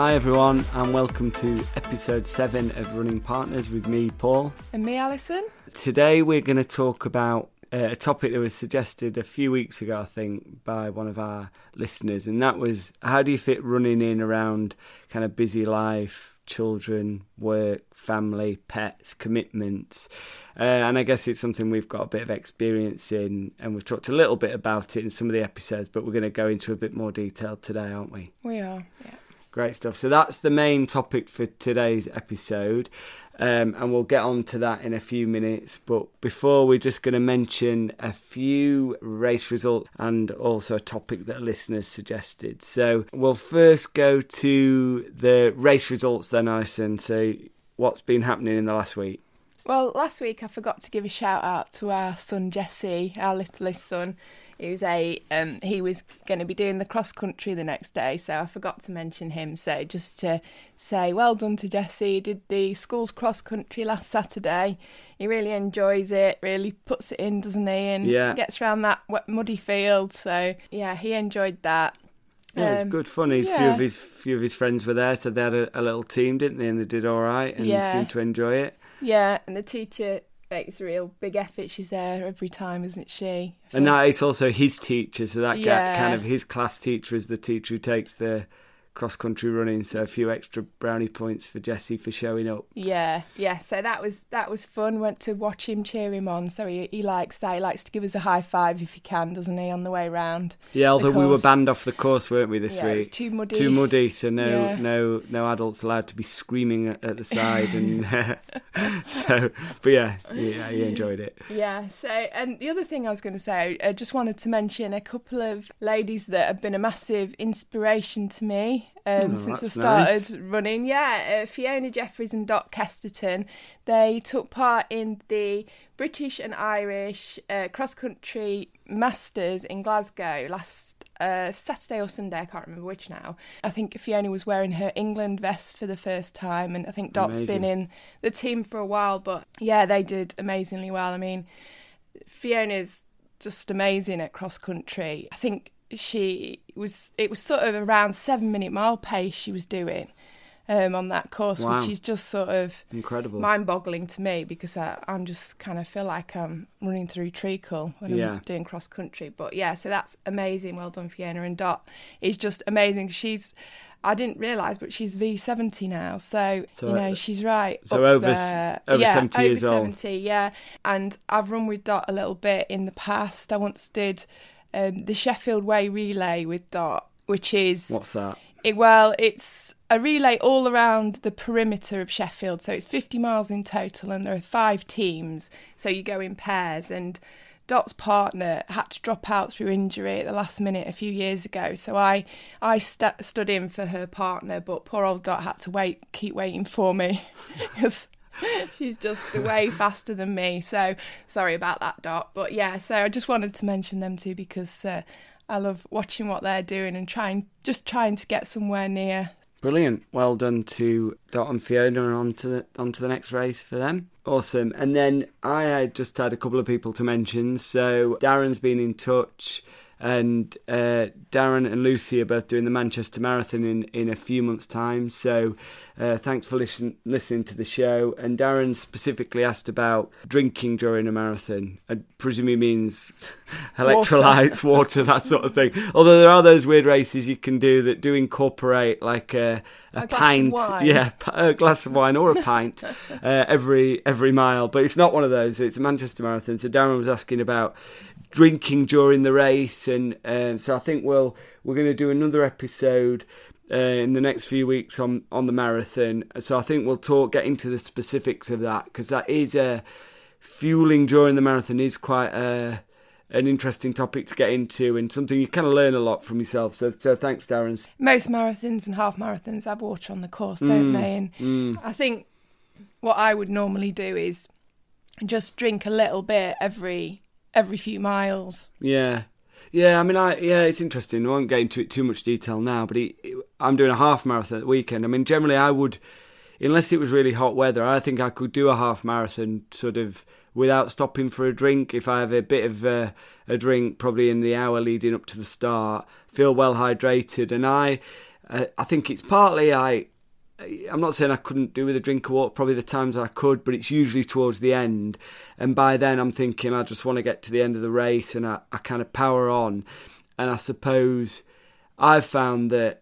Hi, everyone, and welcome to episode 7 of Running Partners with me, Paul. And me, Alison. Today, we're going to talk about uh, a topic that was suggested a few weeks ago, I think, by one of our listeners, and that was how do you fit running in around kind of busy life, children, work, family, pets, commitments. Uh, and I guess it's something we've got a bit of experience in, and we've talked a little bit about it in some of the episodes, but we're going to go into a bit more detail today, aren't we? We are, yeah. Great stuff. So that's the main topic for today's episode. Um, and we'll get on to that in a few minutes. But before, we're just going to mention a few race results and also a topic that listeners suggested. So we'll first go to the race results then, Alison. So, what's been happening in the last week? Well, last week I forgot to give a shout out to our son Jesse, our littlest son. He was a um, he was going to be doing the cross country the next day, so I forgot to mention him. So just to say, well done to Jesse. He did the school's cross country last Saturday. He really enjoys it. Really puts it in, doesn't he? And Yeah. gets around that wet, muddy field. So yeah, he enjoyed that. Yeah, it's Um, good fun. His few of his few of his friends were there, so they had a, a little team, didn't they? And they did all right and Yeah. seemed to enjoy it. Yeah, and the teacher makes a real big effort. She's there every time, isn't she? And that it's also his teacher, so that Yeah. kind of his class teacher is the teacher who takes the cross country running. So a few extra brownie points for Jesse for showing up. Yeah, yeah. So that was that was fun. Went to watch him cheer him on. So he, he likes that. He likes to give us a high five if he can, doesn't he, on the way round? Yeah, although we were banned off the course, weren't we this yeah, it was week? too muddy. Too muddy, so no, Yeah. no, no adults allowed to be screaming at, at the side, and so. But yeah, yeah, he enjoyed it. Yeah. So, and the other thing I was going to say, I just wanted to mention a couple of ladies that have been a massive inspiration to me um, Oh, since I started nice. running. Yeah, uh, Fiona Jeffries and Dot Kesterton. They took part in the British and Irish uh, cross country masters in Glasgow last. Uh, Saturday or Sunday, I can't remember which now. I think Fiona was wearing her England vest for the first time, and I think Dot's Amazing. been in the team for a while. But yeah, they did amazingly well. I mean, Fiona's just amazing at cross country. I think she was it was sort of around seven minute mile pace she was doing um, on that course, Wow. which is just sort of Incredible. mind boggling to me because I, I'm just kind of feel like I'm running through treacle when Yeah. I'm doing cross country. But yeah, so that's amazing. Well done, Fiona and Dot. Is just amazing. She's I didn't realise, but she's V70 now, so, So, you know uh, she's right. so over there. over yeah, 70 over years old. 70, yeah. And I've run with Dot a little bit in the past. I once did um, the Sheffield Way relay with Dot, which is What's that? it, well, it's a relay all around the perimeter of Sheffield. So it's 50 miles in total, and there are five teams. So you go in pairs. And Dot's partner had to drop out through injury at the last minute a few years ago. So I, I st- stood in for her partner, but poor old Dot had to wait, keep waiting for me because she's just way faster than me. So sorry about that, Dot. But yeah, so I just wanted to mention them too because. Uh, I love watching what they're doing and trying, just trying to get somewhere near. Brilliant. Well done to Dot and Fiona and on to the, on to the next race for them. Awesome. And then I just had a couple of people to mention. So Darren's been in touch and uh, Darren and Lucy are both doing the Manchester Marathon in, in a few months' time. So uh, thanks for listen, listening to the show. And Darren specifically asked about drinking during a marathon. I presume he means electrolytes, water, that sort of thing. Although there are those weird races you can do that do incorporate like a, a, A glass of pint, wine. yeah, a glass of wine or a pint uh, every every mile. But it's not one of those. It's a Manchester Marathon. So Darren was asking about drinking during the race, and um, so I think we'll we're going to do another episode. Uh, in the next few weeks on on the marathon, so I think we'll talk get into the specifics of that because that is a fueling during the marathon is quite a an interesting topic to get into and something you kind of learn a lot from yourself. So, so thanks, Darren. Most marathons and half marathons have water on the course, don't they? And I think what I would normally do is just drink a little bit every every few miles. Yeah. Yeah, I mean, I yeah, it's interesting. I won't get into it too much detail now, but it- I'm doing a half marathon at the weekend. I mean, generally, I would, unless it was really hot weather, I think I could do a half marathon sort of without stopping for a drink. If I have a bit of uh, a drink, probably in the hour leading up to the start, feel well hydrated, and I. Uh, I think it's partly I. I'm not saying I couldn't do with a drink of water, probably the times I could, but it's usually towards the end. And by then I'm thinking I just want to get to the end of the race and I, I kind of power on. And I suppose I've found that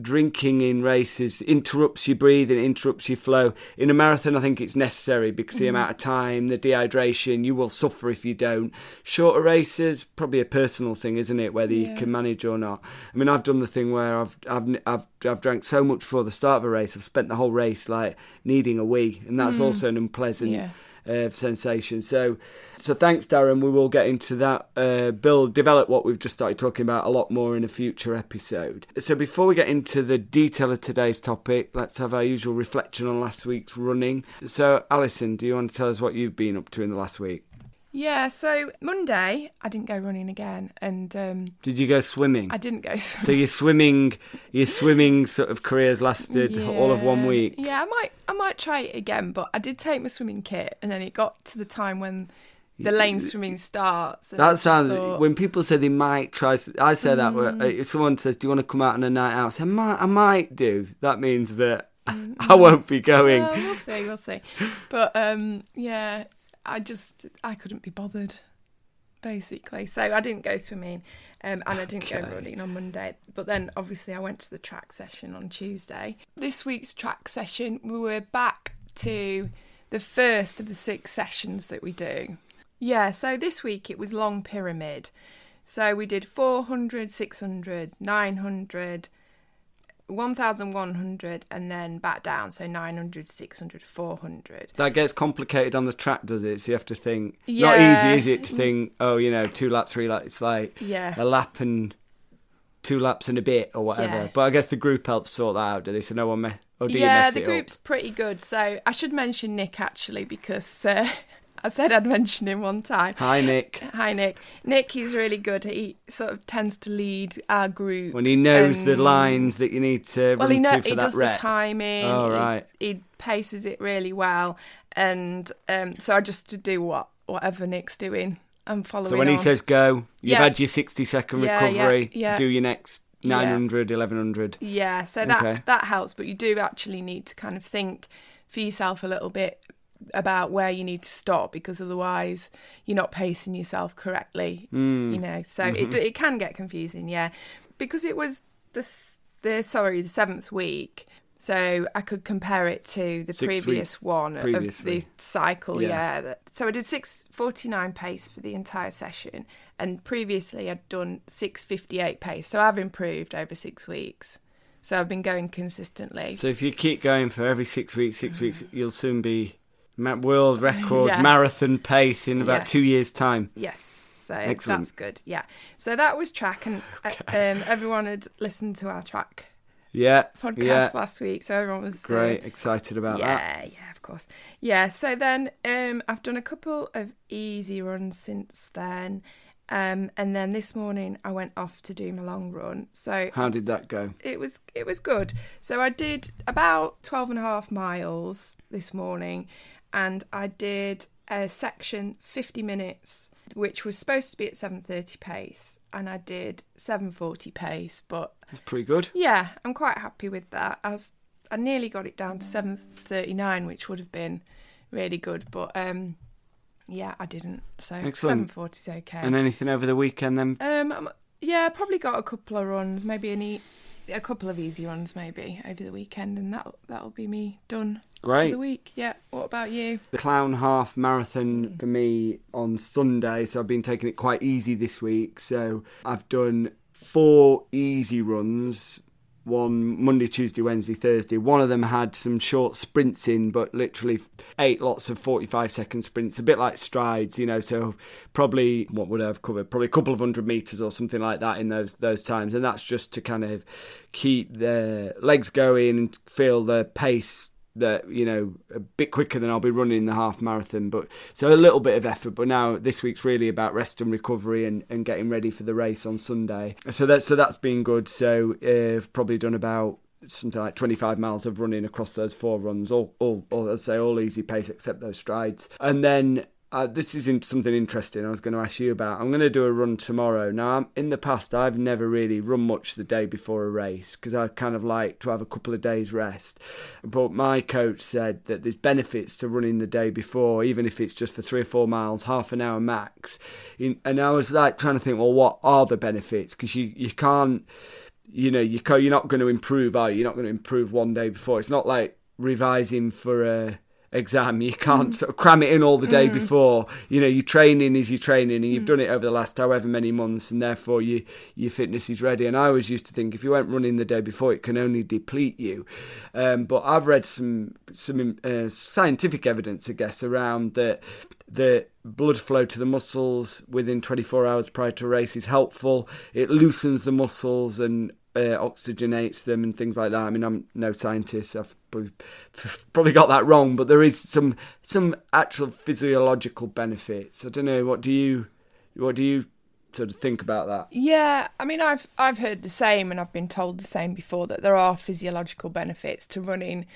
drinking in races interrupts your breathing, interrupts your flow. In a marathon, I think it's necessary because the mm-hmm. amount of time, the dehydration, you will suffer if you don't. Shorter races, probably a personal thing, isn't it? Whether Yeah. you can manage or not. I mean, I've done the thing where I've I've I've I've drank so much before the start of a race, I've spent the whole race like needing a wee, and that's mm. also an unpleasant Yeah. Uh, sensation. So, so thanks, Darren. We will get into that. Uh, build, develop what we've just started talking about a lot more in a future episode. So, before we get into the detail of today's topic, let's have our usual reflection on last week's running. So, Alison, do you want to tell us what you've been up to in the last week? Yeah, so Monday I didn't go running again, and um, Did you go swimming? I didn't go. Swimming. So your swimming, your swimming sort of careers lasted all of one week. Yeah, I might, I might try it again, but I did take my swimming kit, and then it got to the time when the lane swimming starts. That sounds. thought, When people say they might try, I say that. Mm. If someone says, "Do you want to come out on a night out?" I say, "I might, I might do." That means that Mm. I won't be going. Well, we'll see, we'll see. But um, yeah, I just I couldn't be bothered, basically. So I didn't go swimming, um, and I didn't go running on Monday. But then obviously I went to the track session on Tuesday. This week's track session, we were back to the first of the six sessions that we do. Yeah, so this week it was long pyramid. So we did 400, 600, 900, 1100 and then back down so 900 600 400 That gets complicated on the track, does it? So you have to think. yeah. Not easy, is it, to think? Oh, you know, two laps, three laps. It's like yeah a lap and two laps and a bit or whatever. Yeah. But I guess the group helps sort that out. Do they? So no one me- or do you yeah the group's pretty good so i should mention nick actually because uh, i said i'd mention him one time? Hi, Nick. hi nick nick he's really good he sort of tends to lead our group When he knows the lines that you need to well run he, know, to for he does rep. the timing Oh, he- right. he, paces it really well and um, so i just do what whatever nick's doing i'm following So when he says go, you've Yeah. had your 60 second Yeah, yeah, recovery, yeah. do your next Yeah. 900, 1100. Yeah, so that Okay. that helps, but you do actually need to kind of think for yourself a little bit about where you need to stop because otherwise you're not pacing yourself correctly. Mm. You know, so it it can get confusing, yeah, because it was the the sorry the seventh week. So I could compare it to the Six previous one previously. of the cycle, Yeah. yeah. So I did six forty nine pace for the entire session, and previously I'd done six fifty eight pace. So I've improved over six weeks. So I've been going consistently. So if you keep going for every six weeks, six weeks, you'll soon be world record Yeah. marathon pace in about Yeah. two years' time. Yes, so Excellent. that's good. Yeah. So that was track, and uh, um, everyone had listened to our track Yeah, podcast yeah, last week, so everyone was uh, great, excited about that. yeah, yeah, of course. Yeah, so then um, I've done a couple of easy runs since then. Um, and then this morning I went off to do my long run. So How did that go? it was it was good. So I did about 12 and a half miles this morning and I did a section 50 minutes which was supposed to be at 7:30 pace and I did 7:40 pace, but That's pretty good. yeah, I'm quite happy with that. I was, I nearly got it down to seven thirty nine, which would have been really good, but um, yeah, I didn't. So Excellent. is okay. And anything over the weekend then? um, yeah, probably got a couple of runs, maybe an e- a couple of easy runs, maybe over the weekend, and that that'll be me done Great. the week. Yeah. What about you? The Clowne Half Marathon mm. for me on Sunday, so I've been taking it quite easy this week. So I've done four easy runs. One Monday, Tuesday, Wednesday, Thursday. One of them had some short sprints in, but literally eight lots of 45 second sprints, a bit like strides, you know. So probably what would I have covered? Probably a couple of hundred meters or something like that in those those times, and that's just to kind of keep the legs going and feel the pace that you know a bit quicker than I'll be running the half marathon. But so a little bit of effort. But now this week's really about rest and recovery and, and getting ready for the race on Sunday. So that's so that's been good. So uh, I've probably done about something like 25 miles of running across those four runs all all, all I'd say all easy pace except those strides and then uh, this is in something interesting I was going to ask you about. I'm going to do a run tomorrow. Now, I'm, in the past, I've never really run much the day before a race because I kind of like to have a couple of days rest. But my coach said that there's benefits to running the day before, even if it's just for three or four miles, half an hour max. And I was like trying to think, well, what are the benefits? Because you, you can't, you know, you you're not going to improve, are you? You're not going to improve one day before. It's not like revising for a exam. You can't mm. sort of cram it in all the day mm. before. You know, your training is your training, and you've mm. done it over the last however many months, and therefore you, your fitness is ready. And I always used to think if you went running the day before, it can only deplete you. Um, but I've read some some uh, scientific evidence, I guess, around that the blood flow to the muscles within 24 hours prior to a race is helpful. It loosens the muscles and uh, oxygenates them and things like that. I mean, I'm no scientist. I've probably, probably got that wrong, but there is some some actual physiological benefits. I don't know. What do you what do you sort of think about that? Yeah, I mean, I've I've heard the same, and I've been told the same before that there are physiological benefits to running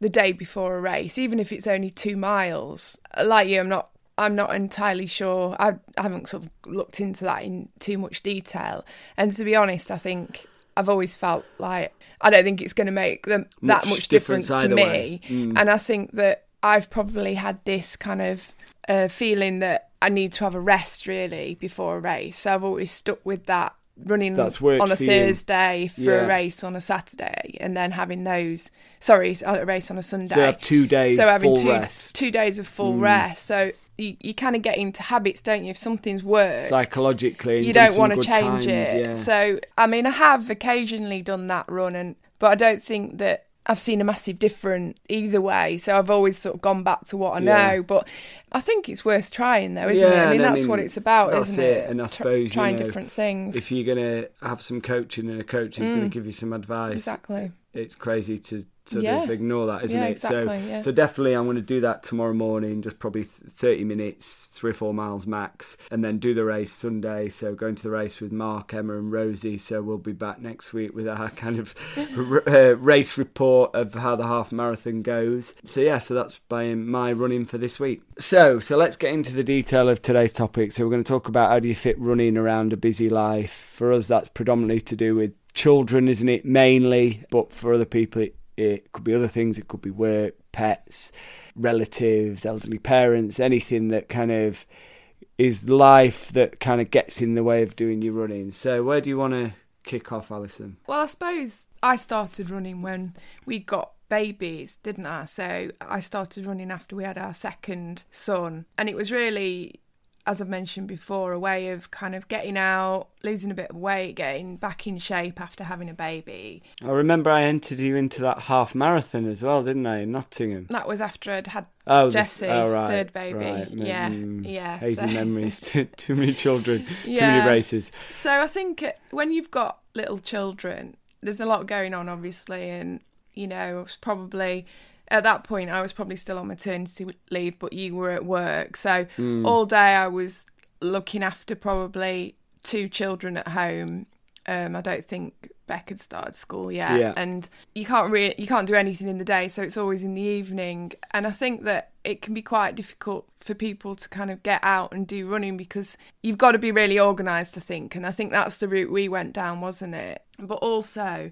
the day before a race, even if it's only two miles. Like you, I'm not I'm not entirely sure. I, I haven't sort of looked into that in too much detail. And to be honest, I think I've always felt like I don't think it's going to make them that much difference, difference to me. Mm. And I think that I've probably had this kind of uh, feeling that I need to have a rest really before a race. I've always stuck with that running on a Thursday you. for yeah. a race on a Saturday, and then having those. Sorry, a race on a Sunday. So have two days. So having two rest. two days of full mm. rest. So you, you kind of get into habits, don't you? If something's worked psychologically, you don't want to change times, it. Yeah. So, I mean, I have occasionally done that run, and but I don't think that I've seen a massive difference either way. So I've always sort of gone back to what I yeah. know. But I think it's worth trying, though, isn't yeah, it? I mean, that's I mean, what it's about, isn't it? it? And I suppose trying you know, different things. If you're going to have some coaching and a coach is mm. going to give you some advice, exactly. It's crazy to sort yeah. of ignore that, isn't yeah, it? Exactly, so, yeah. so definitely, I'm going to do that tomorrow morning, just probably 30 minutes, three or four miles max, and then do the race Sunday. So going to the race with Mark, Emma, and Rosie. So we'll be back next week with our kind of uh, race report of how the half marathon goes. So yeah, so that's by my running for this week. So so let's get into the detail of today's topic. So we're going to talk about how do you fit running around a busy life. For us, that's predominantly to do with children, isn't it? Mainly, but for other people, it it could be other things, it could be work, pets, relatives, elderly parents, anything that kind of is life that kind of gets in the way of doing your running. So, where do you want to kick off, Alison? Well, I suppose I started running when we got babies, didn't I? So, I started running after we had our second son, and it was really as I've mentioned before, a way of kind of getting out, losing a bit of weight, getting back in shape after having a baby. I remember I entered you into that half marathon as well, didn't I, in Nottingham? That was after I'd had oh, Jesse, oh, right, third baby. Right. Yeah, mm, yeah. Hazy so. memories, too, too many children, yeah. too many races. So I think when you've got little children, there's a lot going on, obviously, and you know, it's probably at that point I was probably still on maternity leave, but you were at work. So mm. all day I was looking after probably two children at home. Um, I don't think Beck had started school yet, yeah. and you can't really you can't do anything in the day, so it's always in the evening. And I think that it can be quite difficult for people to kind of get out and do running because you've got to be really organised. I think, and I think that's the route we went down, wasn't it? But also,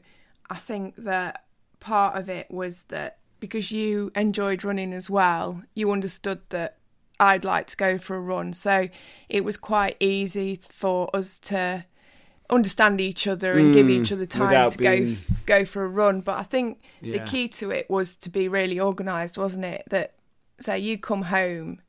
I think that part of it was that because you enjoyed running as well, you understood that I'd like to go for a run. So it was quite easy for us to understand each other and mm, give each other time to being... go f- go for a run. But I think yeah. the key to it was to be really organised, wasn't it? That say you come home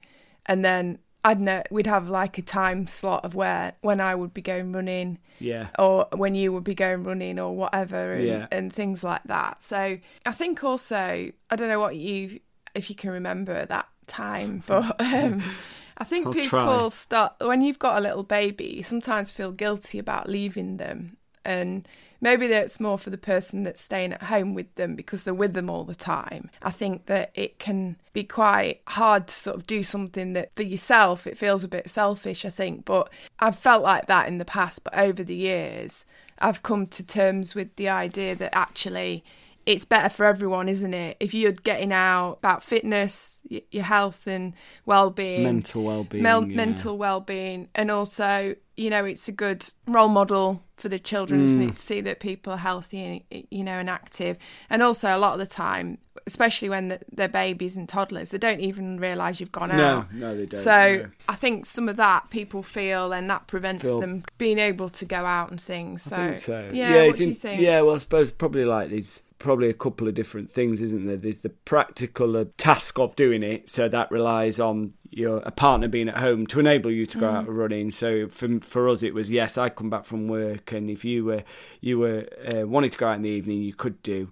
and then I don't know, we'd have like a time slot of where when I would be going running, yeah, or when you would be going running or whatever, and, yeah. and things like that. So I think also I don't know what you if you can remember that time, but um, I think I'll people try. start when you've got a little baby, you sometimes feel guilty about leaving them, and maybe that's more for the person that's staying at home with them because they're with them all the time. I think that it can be quite hard to sort of do something that for yourself it feels a bit selfish, I think. But I've felt like that in the past, but over the years, I've come to terms with the idea that actually it's better for everyone, isn't it? If you're getting out about fitness, your health and well-being, mental well-being, mel- yeah. mental well-being, and also, you know, it's a good role model for the children, isn't Mm. it, to see that people are healthy, you know, and active. And also, a lot of the time, especially when the- they're babies and toddlers, they don't even realise you've gone No, out. no, no, they don't. So no. I think some of that people feel, and that prevents Feel- them being able to go out and things. So, I think so. yeah, yeah what do you think? Yeah, well, I suppose probably like there's probably a couple of different things, isn't there? There's the practical uh, task of doing it, so that relies on your a partner being at home to enable you to go Mm. out running. So for for us, it was yes, I come back from work, and if you were you were uh, wanting to go out in the evening, you could do.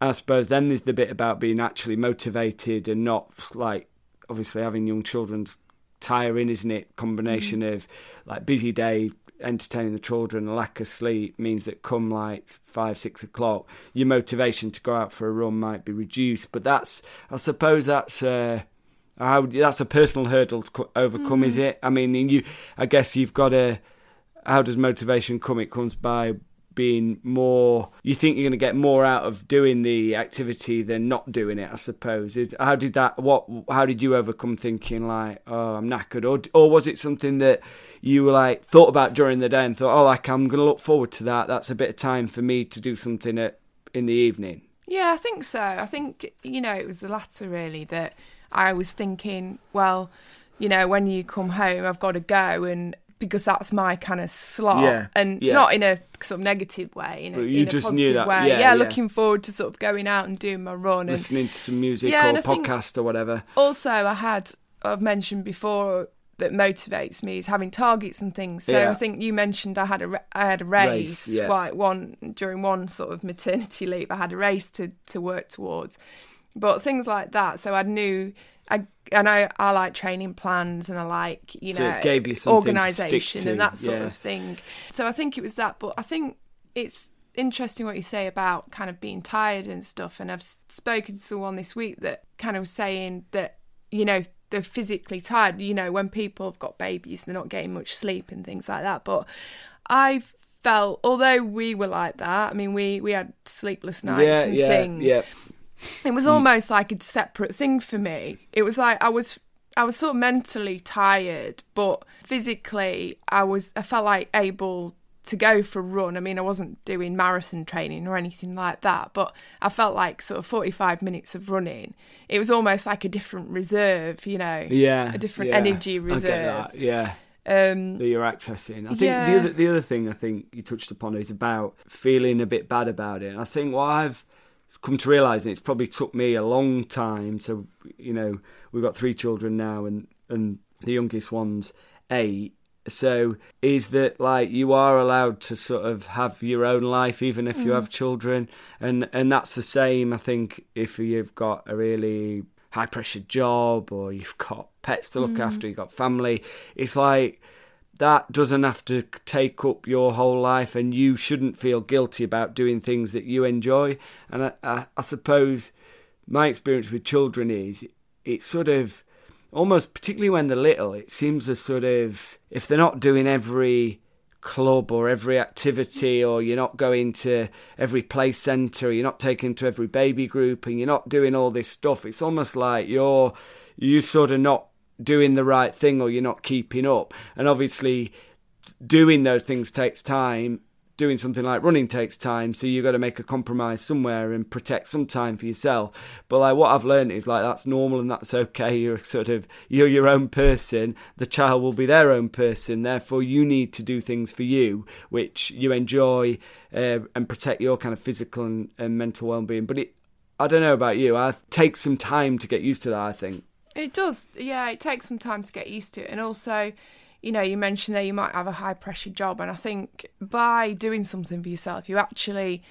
I suppose then there's the bit about being actually motivated and not like obviously having young children's tiring, isn't it? Combination Mm. of like busy day, entertaining the children, lack of sleep means that come like five, six o'clock, your motivation to go out for a run might be reduced. But that's, I suppose, that's uh, how that's a personal hurdle to co- overcome, is it? I mean, you, I guess you've got to. How does motivation come? It comes by being more you think you're going to get more out of doing the activity than not doing it i suppose. Is how did that what how did you overcome thinking like oh i'm knackered or or was it something that you were like thought about during the day and thought oh like i'm going to look forward to that. That's a bit of time for me to do something at, in the evening Yeah, I think so. I think, you know, it was the latter really that I was thinking, well, you know, when you come home, I've got to go and because that's my kind of slot Yeah, and yeah. not in a sort of negative way, in a, you in a just knew positive that- way. yeah, Yeah, looking forward to sort of going out and doing my run. And listening to some music or and podcast or whatever also, I had, I've mentioned before that motivates me is having targets and things. So. I think you mentioned I had a I had a race, Race, like one during one sort of maternity leave. I had a race to to work towards, but things like that. So I knew. I, and I, I like training plans and I like you So know it gave you something to to, and that sort yeah. of thing. So I think it was that, but I think it's interesting what you say about kind of being tired and stuff. And I've spoken to someone this week that kind of was saying that, you know, they're physically tired. You know, when people have got babies, they're not getting much sleep and things like that. But I've felt, although we were like that, I mean, we, we had sleepless nights yeah and yeah things. It was almost like a separate thing for me. It was like I was I was sort of mentally tired, but physically I was I felt like able to go for a run. I mean, I wasn't doing marathon training or anything like that, but I felt like sort of 45 minutes of running. It was almost like a different reserve, you know. yeah A different yeah. energy reserve. that, yeah Um that you're accessing. I think Yeah. the other the other thing I think you touched upon is about feeling a bit bad about it. And I think what I've come to realise, and it's probably took me a long time to, you know, we've got three children now, and and the youngest one's eight. So is that like you are allowed to sort of have your own life even if you mm. have children, and and that's the same. I think if you've got a really high pressure job or you've got pets to look mm. after, you've got family, it's like that doesn't have to take up your whole life and you shouldn't feel guilty about doing things that you enjoy. And i, I, I suppose my experience with children is it's sort of almost particularly when they're little it seems a sort of if they're not doing every club or every activity or you're not going to every play centre you're not taking to every baby group and you're not doing all this stuff it's almost like you're you sort of not doing the right thing or you're not keeping up. And obviously doing those things takes time. Doing something like running takes time. So you've got to make a compromise somewhere and protect some time for yourself. But like what i've learned is like that's normal and that's okay. You're sort of you're your own person. The child will be their own person. Therefore you need to do things for you which you enjoy uh, and protect your kind of physical and, and mental well-being. But it i don't know about you. I take some time to get used to that i think It does, yeah. It takes some time to get used to it, and also, you know, you mentioned there you might have a high pressure job, and I think by doing something for yourself, you actually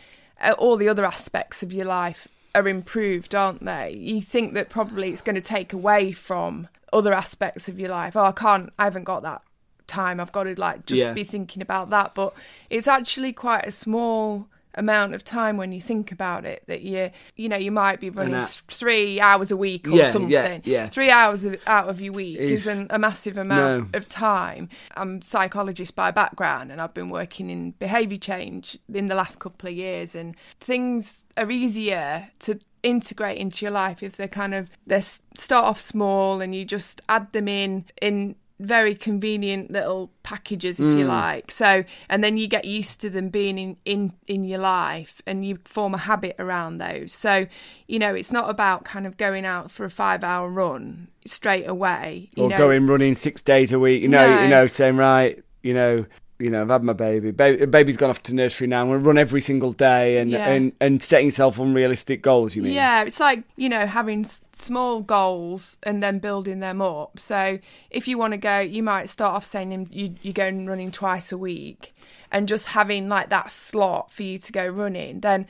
uh, all the other aspects of your life are improved, aren't they? You think that probably it's going to take away from other aspects of your life. Oh, I can't, I haven't got that time. I've got to like just Yeah. be thinking about that, but it's actually quite a small amount of time when you think about it that you you know you might be running uh, three hours a week or Yeah, yeah, something. yeah. Three hours of, out of your week Is- isn't a massive amount No. of time. I'm a psychologist by background, and I've been working in behaviour change in the last couple of years, and things are easier to integrate into your life if they're kind of they start off small and you just add them in in very convenient little packages if you Mm. like so and then you get used to them being in in in your life and you form a habit around those so you know it's not about kind of going out for a 5 hour run straight away you or know going running six days a week. You know, No. you know, saying right, you know, you know, I've had my baby. Ba- baby's gone off to nursery now. I'm going to run every single day, and Yeah. and and setting yourself unrealistic goals. You mean? Yeah, it's like, you know, having s- small goals and then building them up. So if you want to go, you might start off saying you, you go and running twice a week and just having like that slot for you to go running. Then,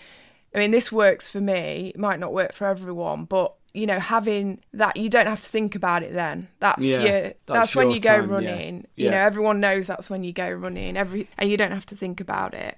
I mean, this works for me. It might not work for everyone, but you know, having that, you don't have to think about it then. That's Yeah, your, that's that's, when your you go time, yeah. running. You Yeah. know, everyone knows that's when you go running. Every and you don't have to think about it.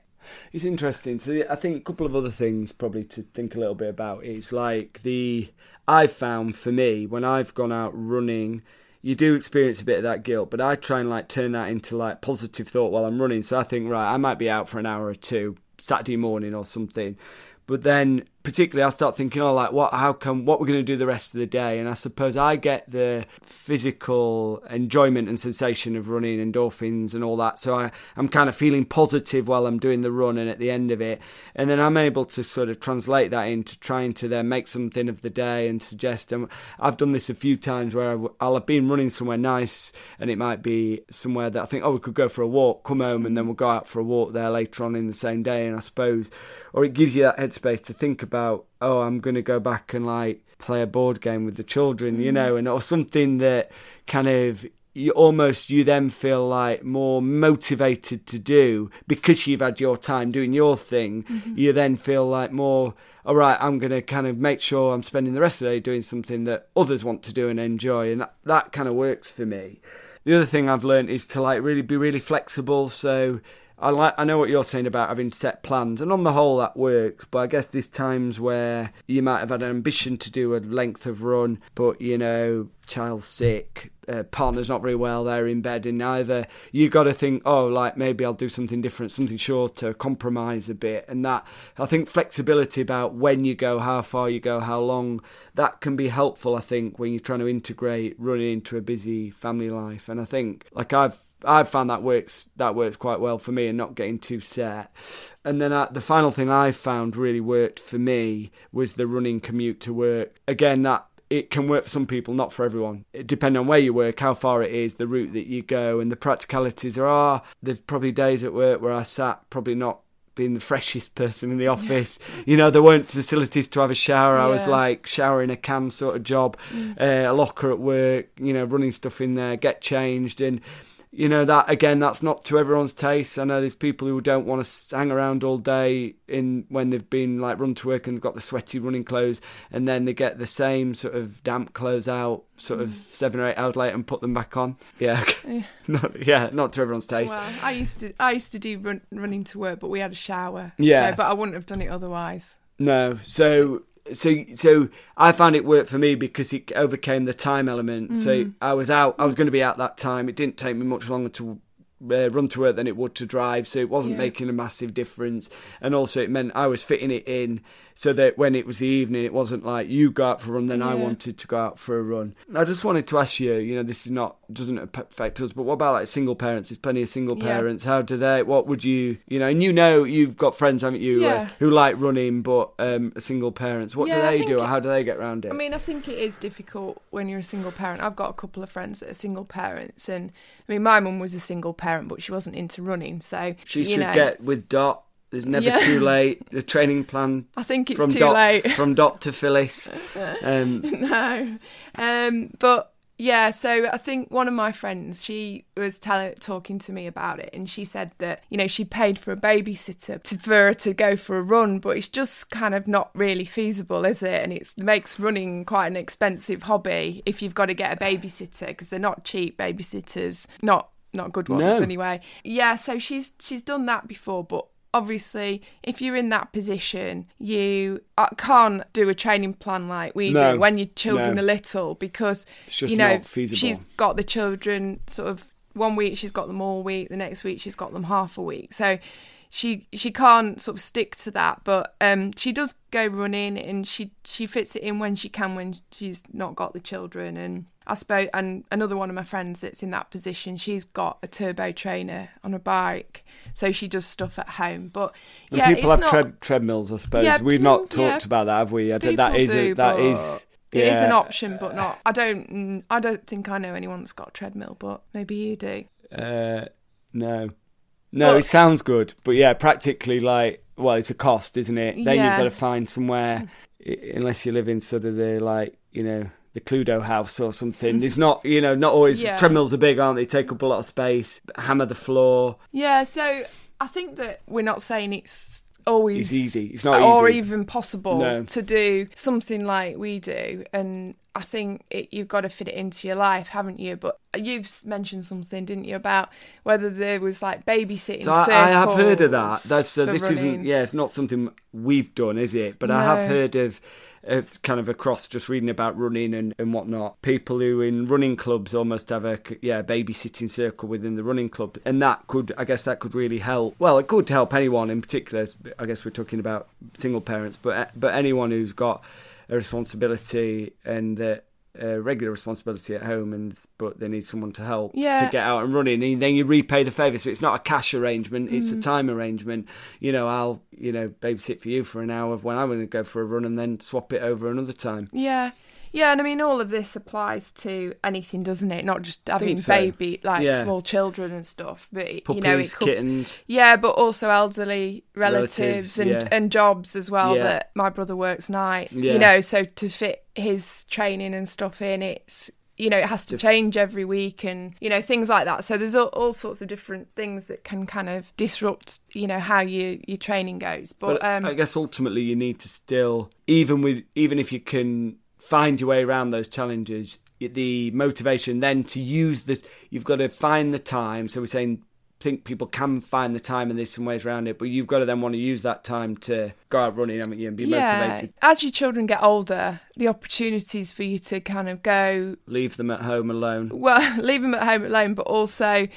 It's interesting. So I think a couple of other things probably to think a little bit about is like the I've found for me when I've gone out running, you do experience a bit of that guilt, but I try and like turn that into like positive thought while I'm running. So I think right, I might be out for an hour or two Saturday morning or something. But then particularly I start thinking, oh like what how come what we're gonna do the rest of the day and I suppose I get the physical enjoyment and sensation of running endorphins and all that. So I, I'm kind of feeling positive while I'm doing the run and at the end of it. And then I'm able to sort of translate that into trying to then make something of the day and suggest. And I've done this a few times where I'll have been running somewhere nice and it might be somewhere that I think, oh, we could go for a walk, come home, and then we'll go out for a walk there later on in the same day. And I suppose, or it gives you that headspace to think about, oh, I'm going to go back and like play a board game with the children, you know, mm. and or something that kind of you almost you then feel like more motivated to do because you've had your time doing your thing. Mm-hmm. You then feel like more all right i'm going to kind of make sure i'm spending the rest of the day doing something that others want to do and enjoy and that, that kind of works for me. The other thing i've learned is to like really be really flexible so I like I know what you're saying about having set plans, and on the whole that works. But I guess there's times where you might have had an ambition to do a length of run, but you know, child's sick, uh, partner's not very well, they're in bed, and either you've got to think, oh, like maybe I'll do something different, something shorter, compromise a bit, and that I think flexibility about when you go, how far you go, how long, that can be helpful. I think when you're trying to integrate running into a busy family life, and I think like I've I've found that works that works quite well for me and not getting too set. And then uh, the final thing I found really worked for me was the running commute to work. Again, that it can work for some people, not for everyone. It depends on where you work, how far it is, the route that you go, and the practicalities. There are there's probably days at work where I sat probably not being the freshest person in the office. You know, there weren't facilities to have a shower. I was Yeah. like showering a can sort of job, uh, a locker at work. You know, running stuff in there, get changed, and you know that again that's not to everyone's taste i know there's people who don't want to hang around all day in when they've been like run to work and got the sweaty running clothes and then they get the same sort of damp clothes out sort of mm. seven or eight hours later and put them back on yeah Yeah. not yeah not to everyone's taste Well, I used to I used to do run, running to work, but we had a shower. Yeah. So, but I wouldn't have done it otherwise. No, so so so I found it worked for me because it overcame the time element. So I was out. I was going to be out that time. It didn't take me much longer to. Uh, run to work than it would to drive, so it wasn't Yeah. making a massive difference. And also, it meant I was fitting it in so that when it was the evening, it wasn't like you go out for a run, then I wanted to go out for a run. I just wanted to ask you, you know, this is not doesn't affect us, but what about like single parents? There's plenty of single Yeah. parents. How do they? What would you, you know? And you know, you've got friends, haven't you, uh, who like running, but um, single parents. What Yeah, do they do? Or how do they get around it? I mean, I think it is difficult when you're a single parent. I've got a couple of friends that are single parents, and I mean, my mum was a single parent, but she wasn't into running, so she should know, get with Dot. There's never Yeah. too late. The training plan I think it's from too Dot late. from Dot to Phyllis. Um, no, um, but yeah. So I think one of my friends, she was telling, talking to me about it, and she said that you know she paid for a babysitter to, for her to go for a run, but it's just kind of not really feasible, is it? And it makes running quite an expensive hobby if you've got to get a babysitter because they're not cheap babysitters, not not good ones No. anyway. Yeah. So she's she's done that before, but obviously, if you're in that position, you uh, can't do a training plan like we No, do when your children no. are little because It's just you know she's got the children sort of one week she's got them all week, the next week she's got them half a week. So she she can't sort of stick to that, but um, she does go running and she she fits it in when she can when she's not got the children and. I suppose, and another one of my friends that's in that position, she's got a turbo trainer on a bike, so she does stuff at home. But And yeah, people it's have not, tread, treadmills, I suppose. Yeah, We've not yeah. talked about that, have we? I don't, that is a, do, that but is It is an option, but not. I don't. I don't think I know anyone that's got a treadmill, but maybe you do. Uh, no, no. It sounds good, but yeah, practically like well, it's a cost, isn't it? Then you've got to find somewhere, unless you live in sort of the like you know the Cluedo house or something. Mm-hmm. There's not you know not always Yeah. treadmills are big, aren't they? Take up a lot of space. Hammer the floor. Yeah. So I think that we're not saying it's always It's easy. It's not or easy. even possible No. to do something like we do, and I think it, you've got to fit it into your life, haven't you? But you've mentioned something, didn't you, about whether there was like babysitting. So I, I have heard of that. That's so this running. isn't. Yeah, it's not something we've done, is it? But I have heard of. Uh, kind of across just reading about running and, and whatnot people who in running clubs almost have a yeah babysitting circle within the running club and that could i guess that could really help well it could help anyone in particular i guess we're talking about single parents but but anyone who's got a responsibility and a regular responsibility at home and but they need someone to help Yeah. to get out and running and then you repay the favour so it's not a cash arrangement it's Mm-hmm. a time arrangement you know i'll you know babysit for you for an hour when i'm going to go for a run and then swap it over another time Yeah. Yeah, and I mean all of this applies to anything, doesn't it? Not just having so. baby like Yeah. small children and stuff, but it- puppies you know it could kittens Yeah, but also elderly relatives, Relatives, and, yeah. and jobs as well Yeah. that my brother works night. Yeah. You know, so to fit his training and stuff in, it's you know, it has to change every week and you know, things like that. So there's all, all sorts of different things that can kind of disrupt, you know, how you your training goes. But, but um i guess ultimately you need to still even with even if you can find your way around those challenges the motivation then to use the you've got to find the time. So we're saying think people can find the time and there's some ways around it but you've got to then want to use that time to go out running haven't you and be motivated. As your children get older, the opportunities for you to kind of go leave them at home alone. Well, leave them at home alone, but also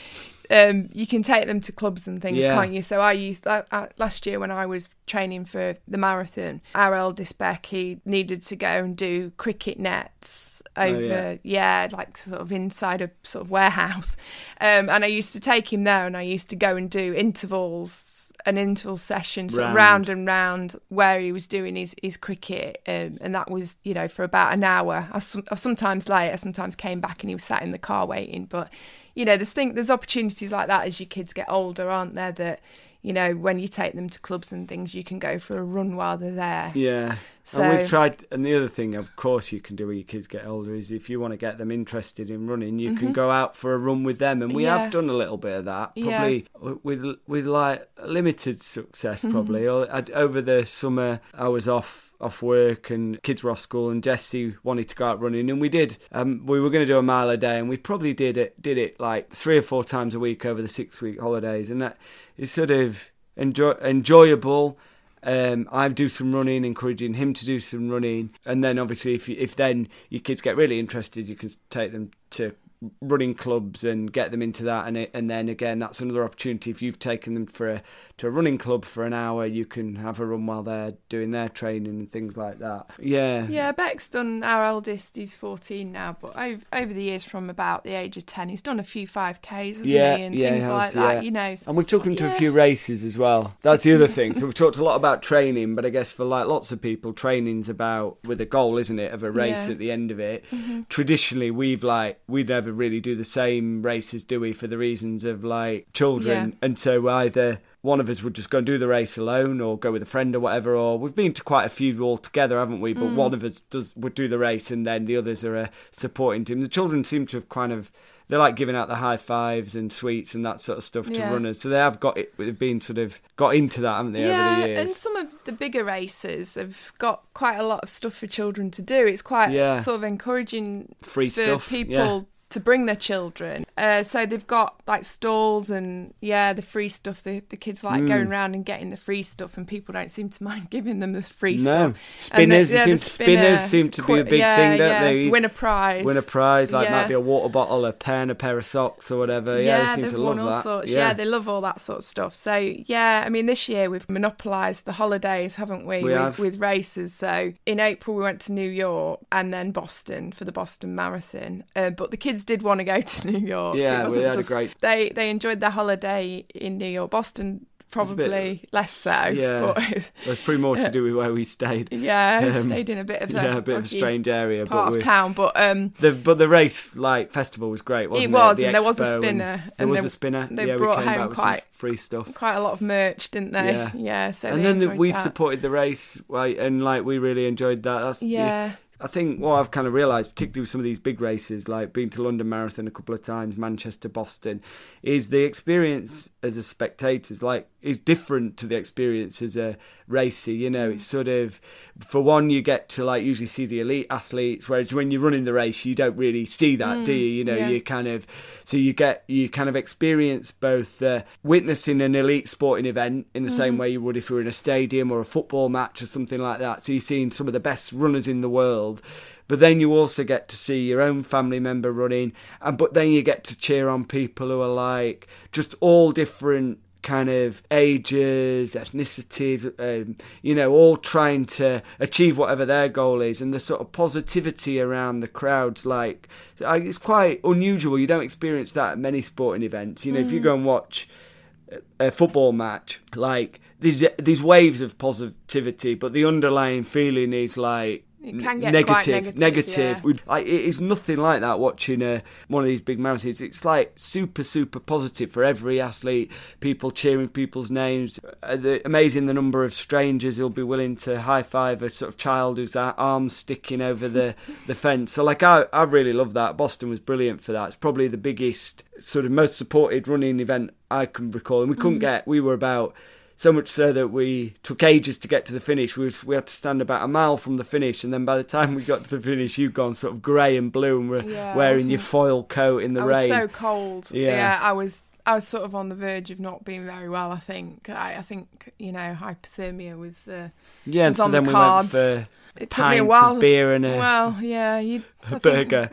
um, you can take them to clubs and things, Yeah. can't you? So I used that uh, last year when I was training for the marathon. Our eldest Beck, he needed to go and do cricket nets over, yeah. yeah. like sort of inside a sort of warehouse. Um, and I used to take him there, and I used to go and do intervals. An interval session, sort of Round. round and round, where he was doing his, his cricket, um, and that was, you know, for about an hour. I, I sometimes late, I sometimes came back and he was sat in the car waiting. But you know, there's thing, there's opportunities like that as your kids get older, aren't there? That you know, when you take them to clubs and things, you can go for a run while they're there. Yeah. So and we've tried, and the other thing, of course, you can do when your kids get older is if you want to get them interested in running, you can go out for a run with them, and we Mm-hmm. Yeah. have done a little bit of that, Yeah. probably with with like limited success, Mm-hmm. probably. Over the summer, I was off off work and kids were off school, and Jesse wanted to go out running, and we did. Um, we were going to do a mile a day, and we probably did it did it like three or four times a week over the six week holidays, and that is sort of enjoy enjoyable. Um, I do some running, encouraging him to do some running, and then obviously, if you, if then your kids get really interested, you can take them to running clubs and get them into that, and it, and then again, that's another opportunity. If you've taken them for a to a running club for an hour, you can have a run while they're doing their training and things like that. Yeah, Yeah, Beck's done. Our eldest, he's 14 now, but over, over the years, from about the age of 10, he's done a few 5Ks, hasn't Yeah, he? And yeah, things has, like that, yeah. you know. And we've took them to a few races as well. That's the other thing. So we've talked a lot about training, but I guess for like lots of people, training's about with a goal, isn't it, of a race. Mm-hmm. at the end of it. Traditionally, we've like we never really do the same races, do we? For the reasons of like children, and so either one of us would just go and do the race alone, or go with a friend or whatever. Or we've been to quite a few all together, haven't we? Mm. But one of us does would do the race, and then the others are a supporting team. The children seem to have kind of they like giving out the high fives and sweets and that sort of stuff to Yeah. runners. So they have got it. They've been sort of got into that, haven't they, yeah, over the and some of the bigger races have got quite a lot of stuff for children to do. It's quite Yeah. sort of encouraging Free for stuff. people yeah. To bring their children. Uh, so they've got like stalls and yeah, the free stuff. The the kids like going around and getting the free stuff, and people don't seem to mind giving them the free No, stuff. Spinners. the- yeah, seem to, spinner, spinners seem to be a big yeah, thing, don't yeah. they? Win a prize. Win a prize, like Yeah. might be a water bottle, a pen, a pair of socks, or whatever. Yeah, Yeah, they seem they've to love won all that. sorts. Yeah. they love all that sort of stuff. So yeah, I mean, this year we've monopolised the holidays, haven't we? We with, have. with races. So in April we went to New York and then Boston for the Boston Marathon. Uh, but the kids did want to go to New York. Yeah, we had a great- They they enjoyed their holiday in New York. Boston probably less so. Yeah. but There's probably more to do with where we stayed. yeah, Um, stayed in a bit of a, Yeah, a bit of a strange area, part but of town. But um, The, but the race like festival was great, wasn't it? it was, The and there was a expo and spinner. There was they- a spinner. they yeah, brought we came home quite- free stuff. quite a lot of merch, didn't they? Yeah. Yeah. So and then the, we that. supported the race, right? And like we really enjoyed that. That's Yeah. I think what I've kind of realised, particularly with some of these big races, like being to London Marathon a couple of times, Manchester, Boston, is the experience as a spectator is like is different to the experience as a racer. You know, it's sort of for one, you get to like usually see the elite athletes, whereas when you're running the race, you don't really see that, do you? You know, yeah. you kind of so you get you kind of experience both uh, witnessing an elite sporting event in the same way you would if you were in a stadium or a football match or something like that. So you're seeing some of the best runners in the world. But then you also get to see your own family member running, and but then you get to cheer on people who are like just all different kind of ages, ethnicities, um, you know, all trying to achieve whatever their goal is, and the sort of positivity around the crowds, like it's quite unusual. You don't experience that at many sporting events. You know, if you go and watch a football match, like these these waves of positivity, but the underlying feeling is like It can get negative, negative, negative. yeah. Like, it is nothing like that watching a, one of these big marathons. It's like super, super positive for every athlete. People cheering people's names. Uh, the, amazing the number of strangers who'll be willing to high five a sort of child whose uh, arms sticking over the, the fence. So, like, I, I really love that. Boston was brilliant for that. It's probably the biggest, sort of most supported running event I can recall. And we Mm. couldn't get, we were about so much so that we took ages to get to the finish. We, was, we had to stand about a mile from the finish, and then by the time we got to the finish, you'd gone sort of grey and blue and were Yeah, wearing your foil coat in the I rain. was so cold. Yeah. Yeah. I was. I was sort of on the verge of not being very well. I think. I, I think you know hypothermia was. Uh, yeah, and was so on the then we went for it took me a while. of beer and a, well, yeah, you. a burger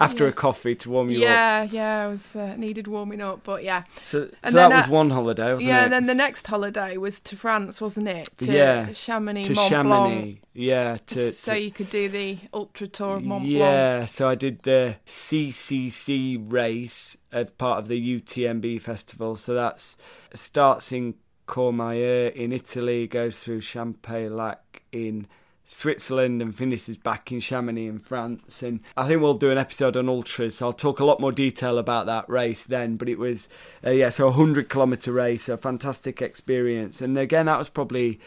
after yeah. a coffee to warm you up. Yeah, yeah, I was uh, needed warming up, but yeah, So, so And that was one holiday, wasn't yeah. it? And then the next holiday was to France, wasn't it? To Yeah, Chamonix, to Mont Chamonix. Blanc, Yeah, to, so to you could do the ultra tour of Mont Blanc. Yeah, so I did the CCC race as part of the UTMB festival. So that's starts in Courmayeur in Italy, goes through Champex-Lac in Switzerland and finishes back in Chamonix in France. And I think we'll do an episode on ultras. So I'll talk a lot more detail about that race then. But it was, uh, yeah, so a hundred kilometer race, a fantastic experience. And again, that was probably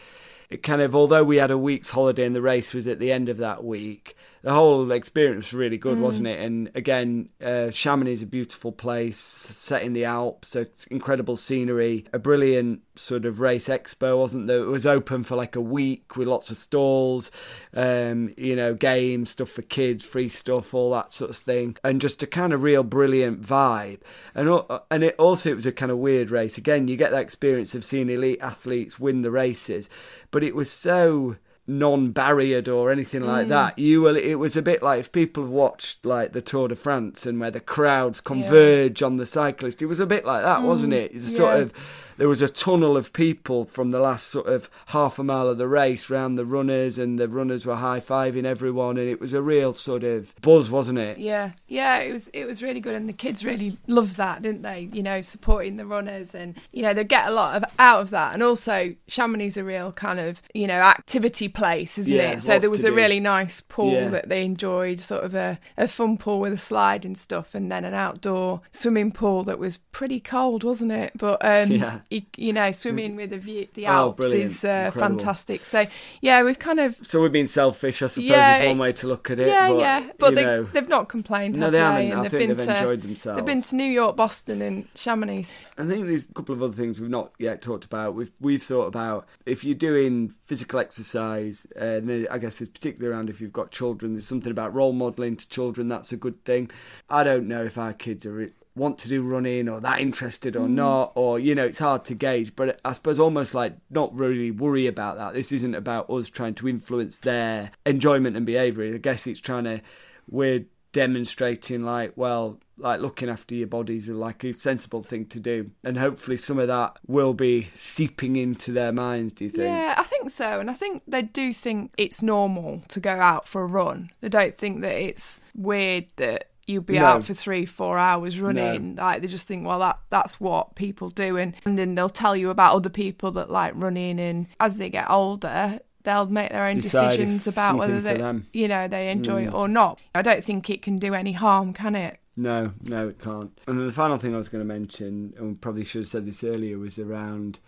kind of although we had a week's holiday and the race was at the end of that week the whole experience was really good wasn't it? And again uh, chamonix is a beautiful place set in the alps so incredible scenery a brilliant sort of race expo wasn't there? It was open for like a week with lots of stalls um, you know games stuff for kids free stuff all that sort of thing and just a kind of real brilliant vibe. And al- and it also it was a kind of weird race. Again you get that experience of seeing elite athletes win the races but it was so non-barriered or anything like mm. that you will it was a bit like if people have watched like the tour de france and where the crowds converge on the cyclist it was a bit like that wasn't mm. it? The sort of there was a tunnel of people from the last sort of half a mile of the race round the runners and the runners were high-fiving everyone and it was a real sort of buzz wasn't it Yeah, yeah, it was it was really good, and the kids really loved that, didn't they? You know, supporting the runners, and you know they get a lot of out of that, and also Chamonix is a real kind of you know activity place, isn't Yeah, it? So there was a do. really nice pool Yeah. that they enjoyed, sort of a, a fun pool with a slide and stuff, and then an outdoor swimming pool that was pretty cold, wasn't it? But um, Yeah. You, you know, swimming with the view, the Oh, Alps brilliant. is uh, fantastic. So yeah, we've kind of So we've been selfish, I suppose, Yeah, is one way to look at it. yeah, but, yeah, but they they've not complained. no, have they they haven't. And I they've think been they've to enjoyed themselves. they've been to New York, Boston, and Chamonix. I think there's a couple of other things we've not yet talked about. We've we've thought about if you're doing physical exercise, uh, and I guess it's particularly around if you've got children. There's something about role modelling to children. That's a good thing. I don't know if our kids are want to do running or that interested or mm. not, or you know, it's hard to gauge. But I suppose almost like not really worry about that. This isn't about us trying to influence their enjoyment and behaviour. I guess it's trying to we're demonstrating like well like looking after your bodies is like a sensible thing to do and hopefully some of that will be seeping into their minds do you think Yeah, I think so, and I think they do think it's normal to go out for a run. They don't think that it's weird that you'll be No. out for three, four hours running. Like they just think, well, that that's what people do, and and then they'll tell you about other people that like running, and as they get older. They'll make their own Decide decisions about whether they. Mm. you know, they enjoy it or not. I don't think it can do any harm, can it? no no it can't and then the final thing i was going to mention and probably should have said this earlier was around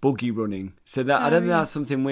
buggy running so that i Oh, don't think that's something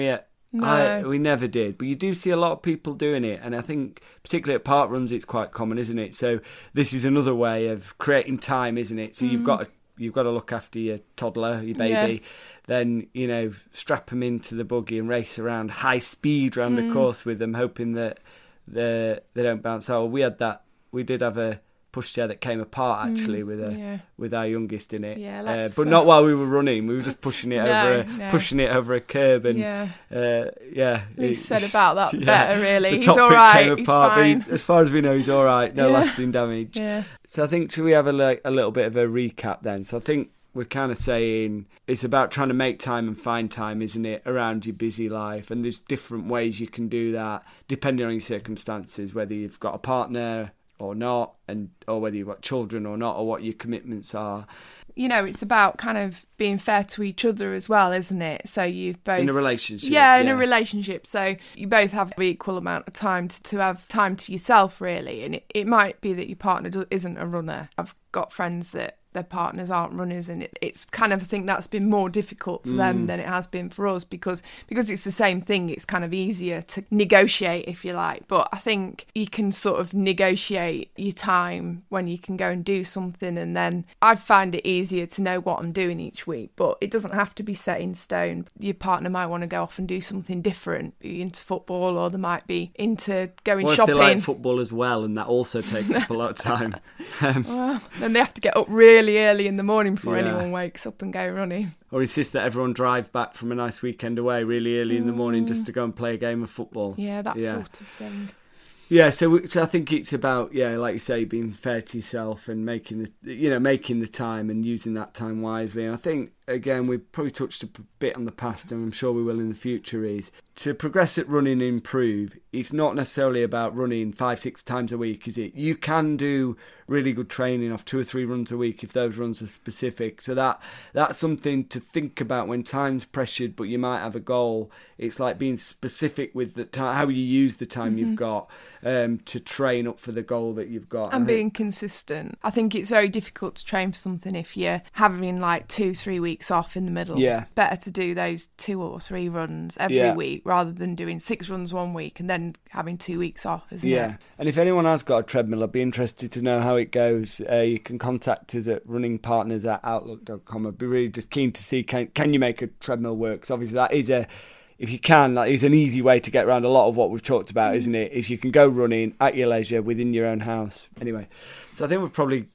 we I, we never did, but you do see a lot of people doing it, and I think particularly at park runs, it's quite common, isn't it? So this is another way of creating time, isn't it? So you've mm. got to, you've got to look after your toddler, your baby, then you know strap them into the buggy and race around high speed around the mm. course with them, hoping that the they don't bounce out. We had that. We did have a pushchair that came apart actually with a yeah. with our youngest in it. Yeah, uh, but uh, not while we were running. We were just pushing it No, over a, no. pushing it over a curb and yeah. uh, yeah. He said about that yeah. better, really. He's all right. He's fine. he's- as far as we know, he's all right. No Yeah. lasting damage. Yeah. So I think should we have a like, a little bit of a recap then? So I think we're kind of saying it's about trying to make time and find time, isn't it, around your busy life? And there's different ways you can do that depending on your circumstances, whether you've got a partner or not, and or whether you've got children or not, or what your commitments are you know, it's about kind of being fair to each other as well, isn't it? So you've both in a relationship. Yeah, in a relationship. So you both have an equal amount of time to, to have time to yourself, really. And it, it might be that your partner isn't a runner. I've got friends that their partners aren't runners, and it, it's kind of I think that's been more difficult for Mm. them than it has been for us because because it's the same thing. It's kind of easier to negotiate, if you like. But I think you can sort of negotiate your time when you can go and do something, and then I find it easier to know what I'm doing each week. But it doesn't have to be set in stone. Your partner might want to go off and do something different, be into football, or they might be into going if shopping. they like football as well, and that also takes up a lot of time. Um, Well, then they have to get up really early in the morning before Yeah. anyone wakes up and go running. or insist that everyone drive back from a nice weekend away really early in the morning just mm. to go and play a game of football. Yeah, that Yeah. sort of thing. Yeah, so, we- so I think it's about yeah, like you say, being fair to yourself and making the you know making the time and using that time wisely. And I think again we've probably touched a bit on the past, and I'm sure we will in the future. Is to progress at running and improve. It's not necessarily about running five six times a week, is it? You can do really good training off two or three runs a week if those runs are specific. So that that's something to think about when time's pressured, but you might have a goal. It's like being specific with the time, how you use the time Mm-hmm. you've got um, to train up for the goal that you've got. and being consistent. I think it's very difficult to train for something if you're having like two, three weeks off in the middle. Yeah. Better to do those two or three runs every Yeah. week rather than doing six runs one week and then having two weeks off, isn't yeah, it? Yeah. And if anyone has got a treadmill, I'd be interested to know how it goes. Uh, you can contact us at runningpartners at outlook.com. I'd be really just keen to see can can you make a treadmill work? 'Cause obviously that is a if you can, that is an easy way to get around a lot of what we've talked about, isn't it? Is you can go running at your leisure within your own house. Anyway, so I think we've probably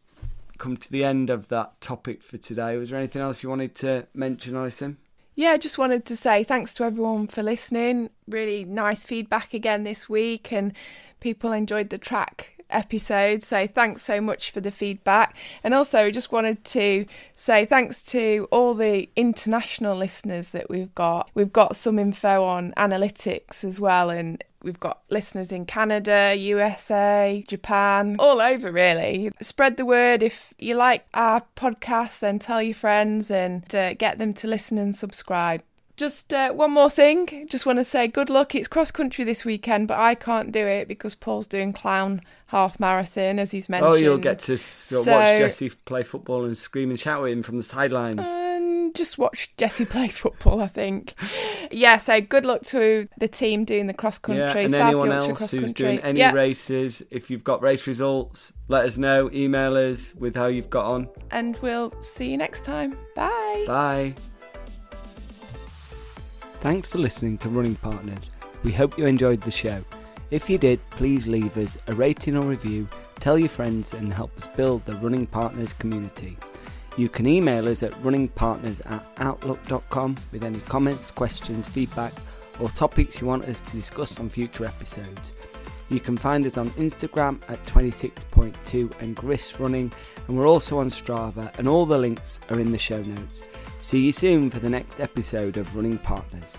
come to the end of that topic for today. Was there anything else you wanted to mention, Alison? Yeah, I just wanted to say thanks to everyone for listening. Really nice feedback again this week, and people enjoyed the track episode. So thanks so much for the feedback. And also, just wanted to say thanks to all the international listeners that we've got. We've got some info on analytics as well, and We've got listeners in Canada, USA, Japan, all over really. Spread the word. If you like our podcast, then tell your friends and uh, get them to listen and subscribe. Just uh, one more thing. Just want to say good luck. It's cross country this weekend, but I can't do it because Paul's doing Clowne half marathon, as he's mentioned. Oh, you'll get to sort So- watch Jesse play football and scream and shout at him from the sidelines. And and just watch Jesse play football. I think. Yeah. So good luck to the team doing the cross country. Yeah, and South anyone Yorkshire else who's country. doing any yeah. races, if you've got race results, let us know. Email us with how you've got on. And we'll see you next time. Bye. Bye. Thanks for listening to Running Partners. We hope you enjoyed the show. If you did, please leave us a rating or review, tell your friends, and help us build the Running Partners community. You can email us at runningpartners at outlook.com with any comments, questions, feedback, or topics you want us to discuss on future episodes. You can find us on Instagram at 26.2 and Grist Running, and we're also on Strava, and all the links are in the show notes. See you soon for the next episode of Running Partners.